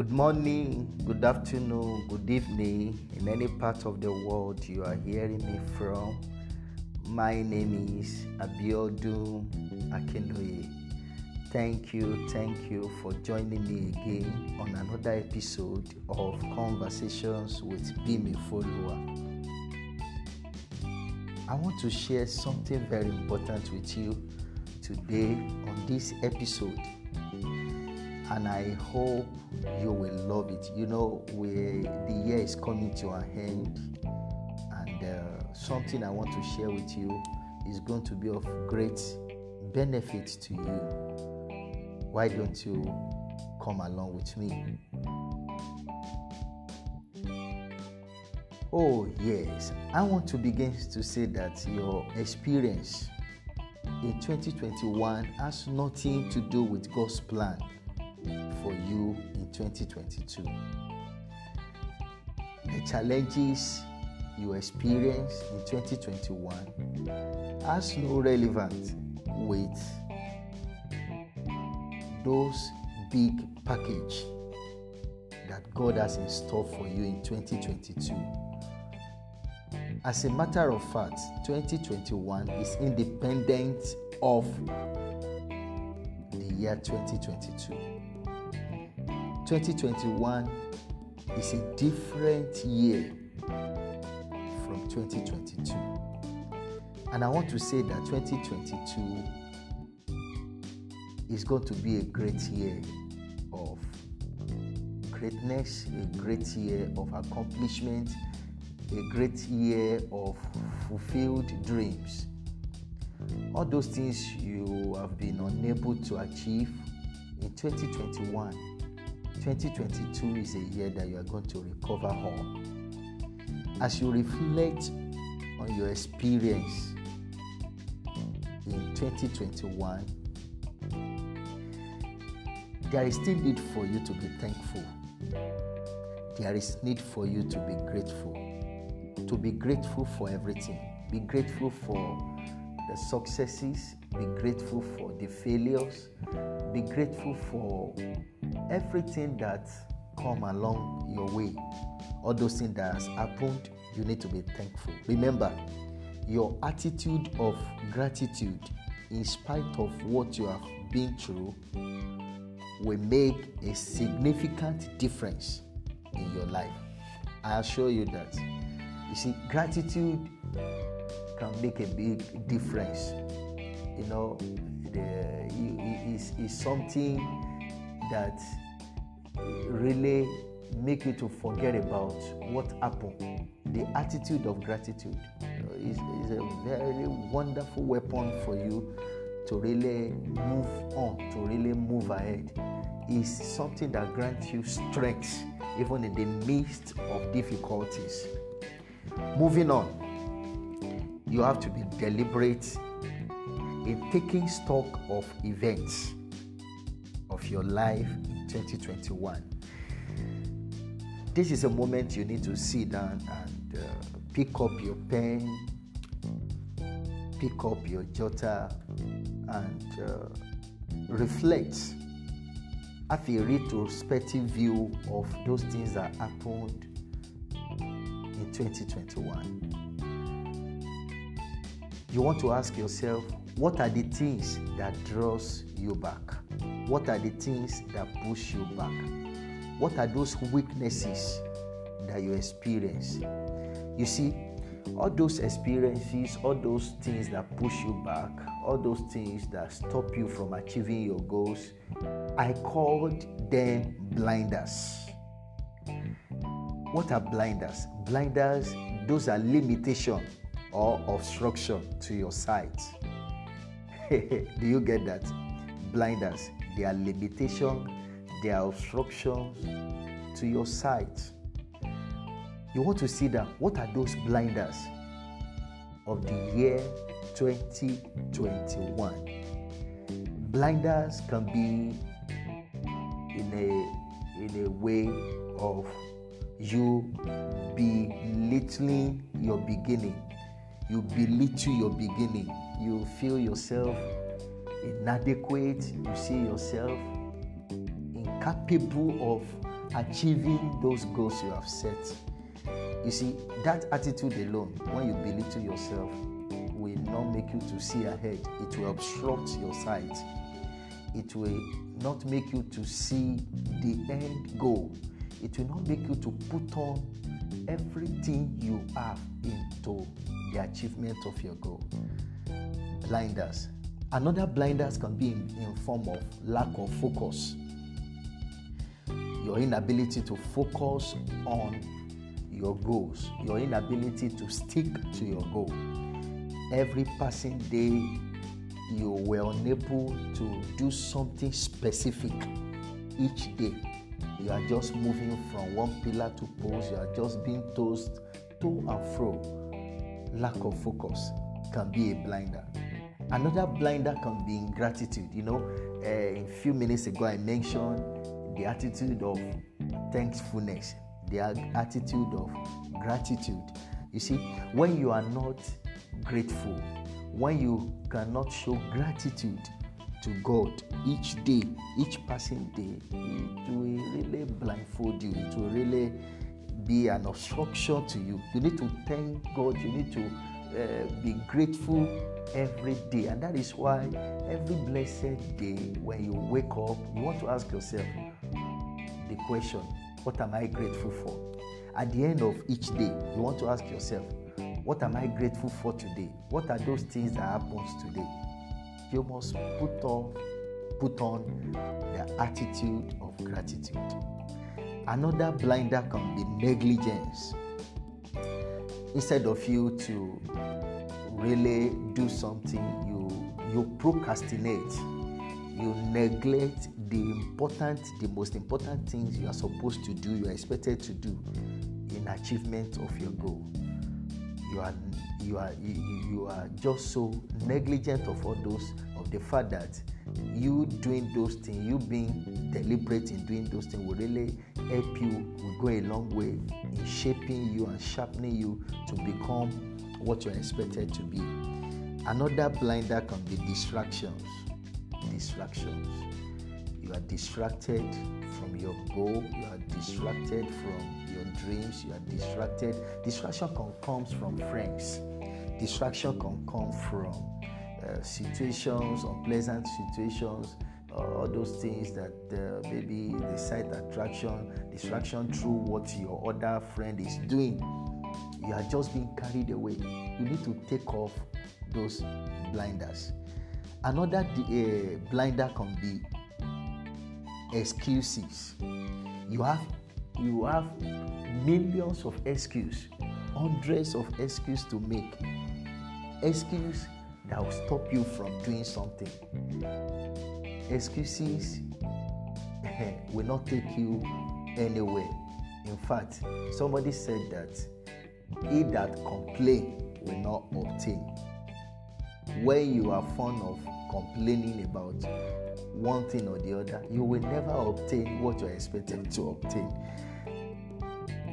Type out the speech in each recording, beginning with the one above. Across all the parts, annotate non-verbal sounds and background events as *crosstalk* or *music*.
Good morning, good afternoon, good evening, in any part of the world you are hearing me from. My name is Abiodun Akindoye. Thank you, thank you for joining me again on another episode of Conversations with Bimi Follower. I want to share something very important with you today on this episode and I hope you will love it. You know, we the year is coming to an end, and uh, something I want to share with you is going to be of great benefit to you. Why don't you come along with me? Oh, yes, I want to begin to say that your experience in 2021 has nothing to do with God's plan for you in 2022. The challenges you experience in 2021 has no relevance with those big package that God has in store for you in 2022. As a matter of fact, 2021 is independent of the year 2022. 2021 is a different year from 2022. And I want to say that 2022 is going to be a great year of greatness, a great year of accomplishment, a great year of fulfilled dreams. All those things you have been unable to achieve in 2021 2022 is a year that you are going to recover all. As you reflect on your experience in 2021, there is still need for you to be thankful. There is need for you to be grateful. To be grateful for everything. Be grateful for the successes. Be grateful for the failures. Be grateful for everything that come along your way all those things that has happened you need to be thankful. Remember your attitude of gratitude in spite of what you have been through will make a significant difference in your life. I assure you that you see gratitude can make a big difference. You know the, something that really make you to forget about what happened. The attitude of gratitude is, is a very wonderful weapon for you to really move on, to really move ahead. Is something that grants you strength even in the midst of difficulties. Moving on, you have to be deliberate in taking stock of events of your life in 2021. This is a moment you need to sit down and uh, pick up your pen, pick up your jotter, and uh, reflect. Have a retrospective view of those things that happened in 2021. You want to ask yourself, what are the things that draws you back? What are the things that push you back? What are those weaknesses that you experience? You see, all those experiences, all those things that push you back, all those things that stop you from achieving your goals, I called them blinders. What are blinders? Blinders, those are limitation or obstruction to your sight. *laughs* Do you get that? Blinders, they are limitation, they are obstructions to your sight. You want to see that what are those blinders of the year 2021? Blinders can be in a in a way of you belittling your beginning. You belittle your beginning. You feel yourself inadequate. You see yourself incapable of achieving those goals you have set. You see, that attitude alone, when you belittle yourself, will not make you to see ahead. It will obstruct your sight. It will not make you to see the end goal. It will not make you to put on everything you have into the achievement of your goal. Blinders. Another blinders can be in, form of lack of focus. Your inability to focus on your goals, your inability to stick to your goal. Every passing day, you were unable to do something specific each day. You are just moving from one pillar to post, you are just being tossed to and fro. Lack of focus can be a blinder. Another blinder can be ingratitude. You know, uh, a few minutes ago I mentioned the attitude of thankfulness, the attitude of gratitude. You see, when you are not grateful, when you cannot show gratitude to God each day, each passing day, it will really blindfold you. It will really be an obstruction to you. You need to thank God. You need to uh, be grateful every day. And that is why every blessed day, when you wake up, you want to ask yourself the question What am I grateful for? At the end of each day, you want to ask yourself, What am I grateful for today? What are those things that happens today? You must put on put on the attitude of gratitude. Another blinder can be negligence. Instead of you to really do something, you you procrastinate. You neglect the important, the most important things you are supposed to do, you are expected to do in achievement of your goal you are you are you, you are just so negligent of all those of the fact that you doing those things you being deliberate in doing those things will really help you will go a long way in shaping you and sharpening you to become what you're expected to be another blinder can be distractions distractions you are distracted from your goal you are distracted from your dreams, you are distracted. Distraction can come from friends. Distraction can come from uh, situations, unpleasant situations, uh, all those things that uh, maybe the sight attraction, distraction through what your other friend is doing. You are just being carried away. You need to take off those blinders. Another uh, blinder can be excuses. You have you have millions of excuses, hundreds of excuses to make. Excuse that will stop you from doing something. Excuses will not take you anywhere. In fact, somebody said that he that complain will not obtain. When you are fond of complaining about one thing or the other, you will never obtain what you're expected to obtain.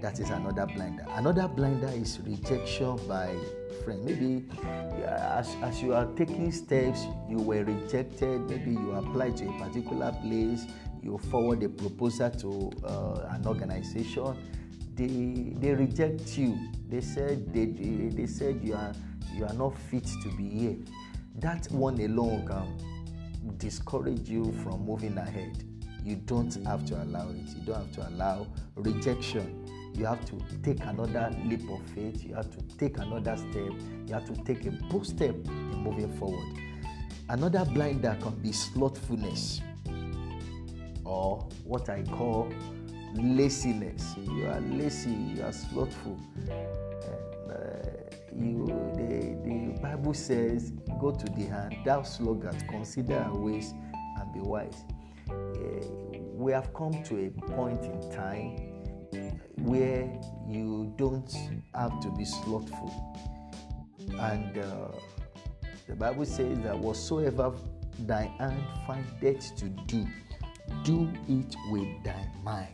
That is another blinder. Another blinder is rejection by friends. Maybe as, as you are taking steps, you were rejected. Maybe you applied to a particular place, you forward a proposal to uh, an organization. They, they reject you. They said they, they said you are you are not fit to be here. That one alone can discourage you from moving ahead. You don't have to allow it. You don't have to allow rejection you have to take another leap of faith, you have to take another step, you have to take a bold step in moving forward. Another blinder can be slothfulness or what I call laziness. You are lazy, you are slothful. And, uh, you, the, the Bible says, Go to the hand, thou sluggard, consider our ways and be wise. Uh, we have come to a point in time where you don't have to be slothful. And uh, the Bible says that whatsoever thy hand findeth to do, do it with thy might.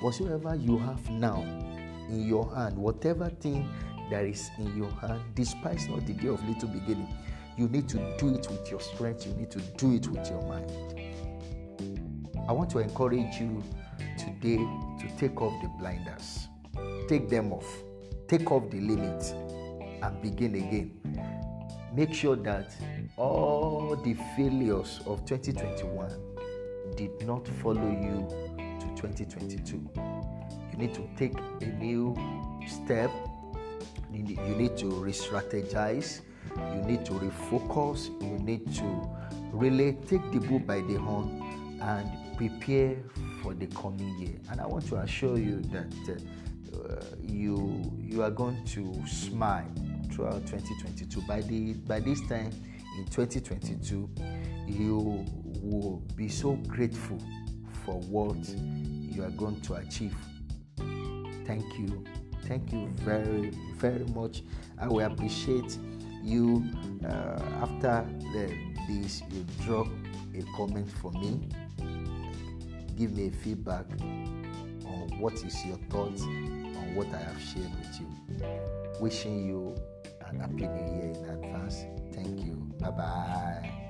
Whatsoever you have now in your hand, whatever thing that is in your hand, despise not the day of little beginning. You need to do it with your strength, you need to do it with your mind. I want to encourage you today to take off the blinders, take them off, take off the limits, and begin again. Make sure that all the failures of 2021 did not follow you to 2022. You need to take a new step. You need to re strategize. You need to refocus. You need to really take the bull by the horn and prepare for the coming year. And I want to assure you that uh, you you are going to smile throughout 2022. By the by this time in 2022, you will be so grateful for what you are going to achieve. Thank you. Thank you very, very much. I will appreciate you uh, after the, this. You drop a comment for me. Give me a feedback on what is your thoughts on what I have shared with you. Wishing you an happy new year in advance. Thank you. Bye bye.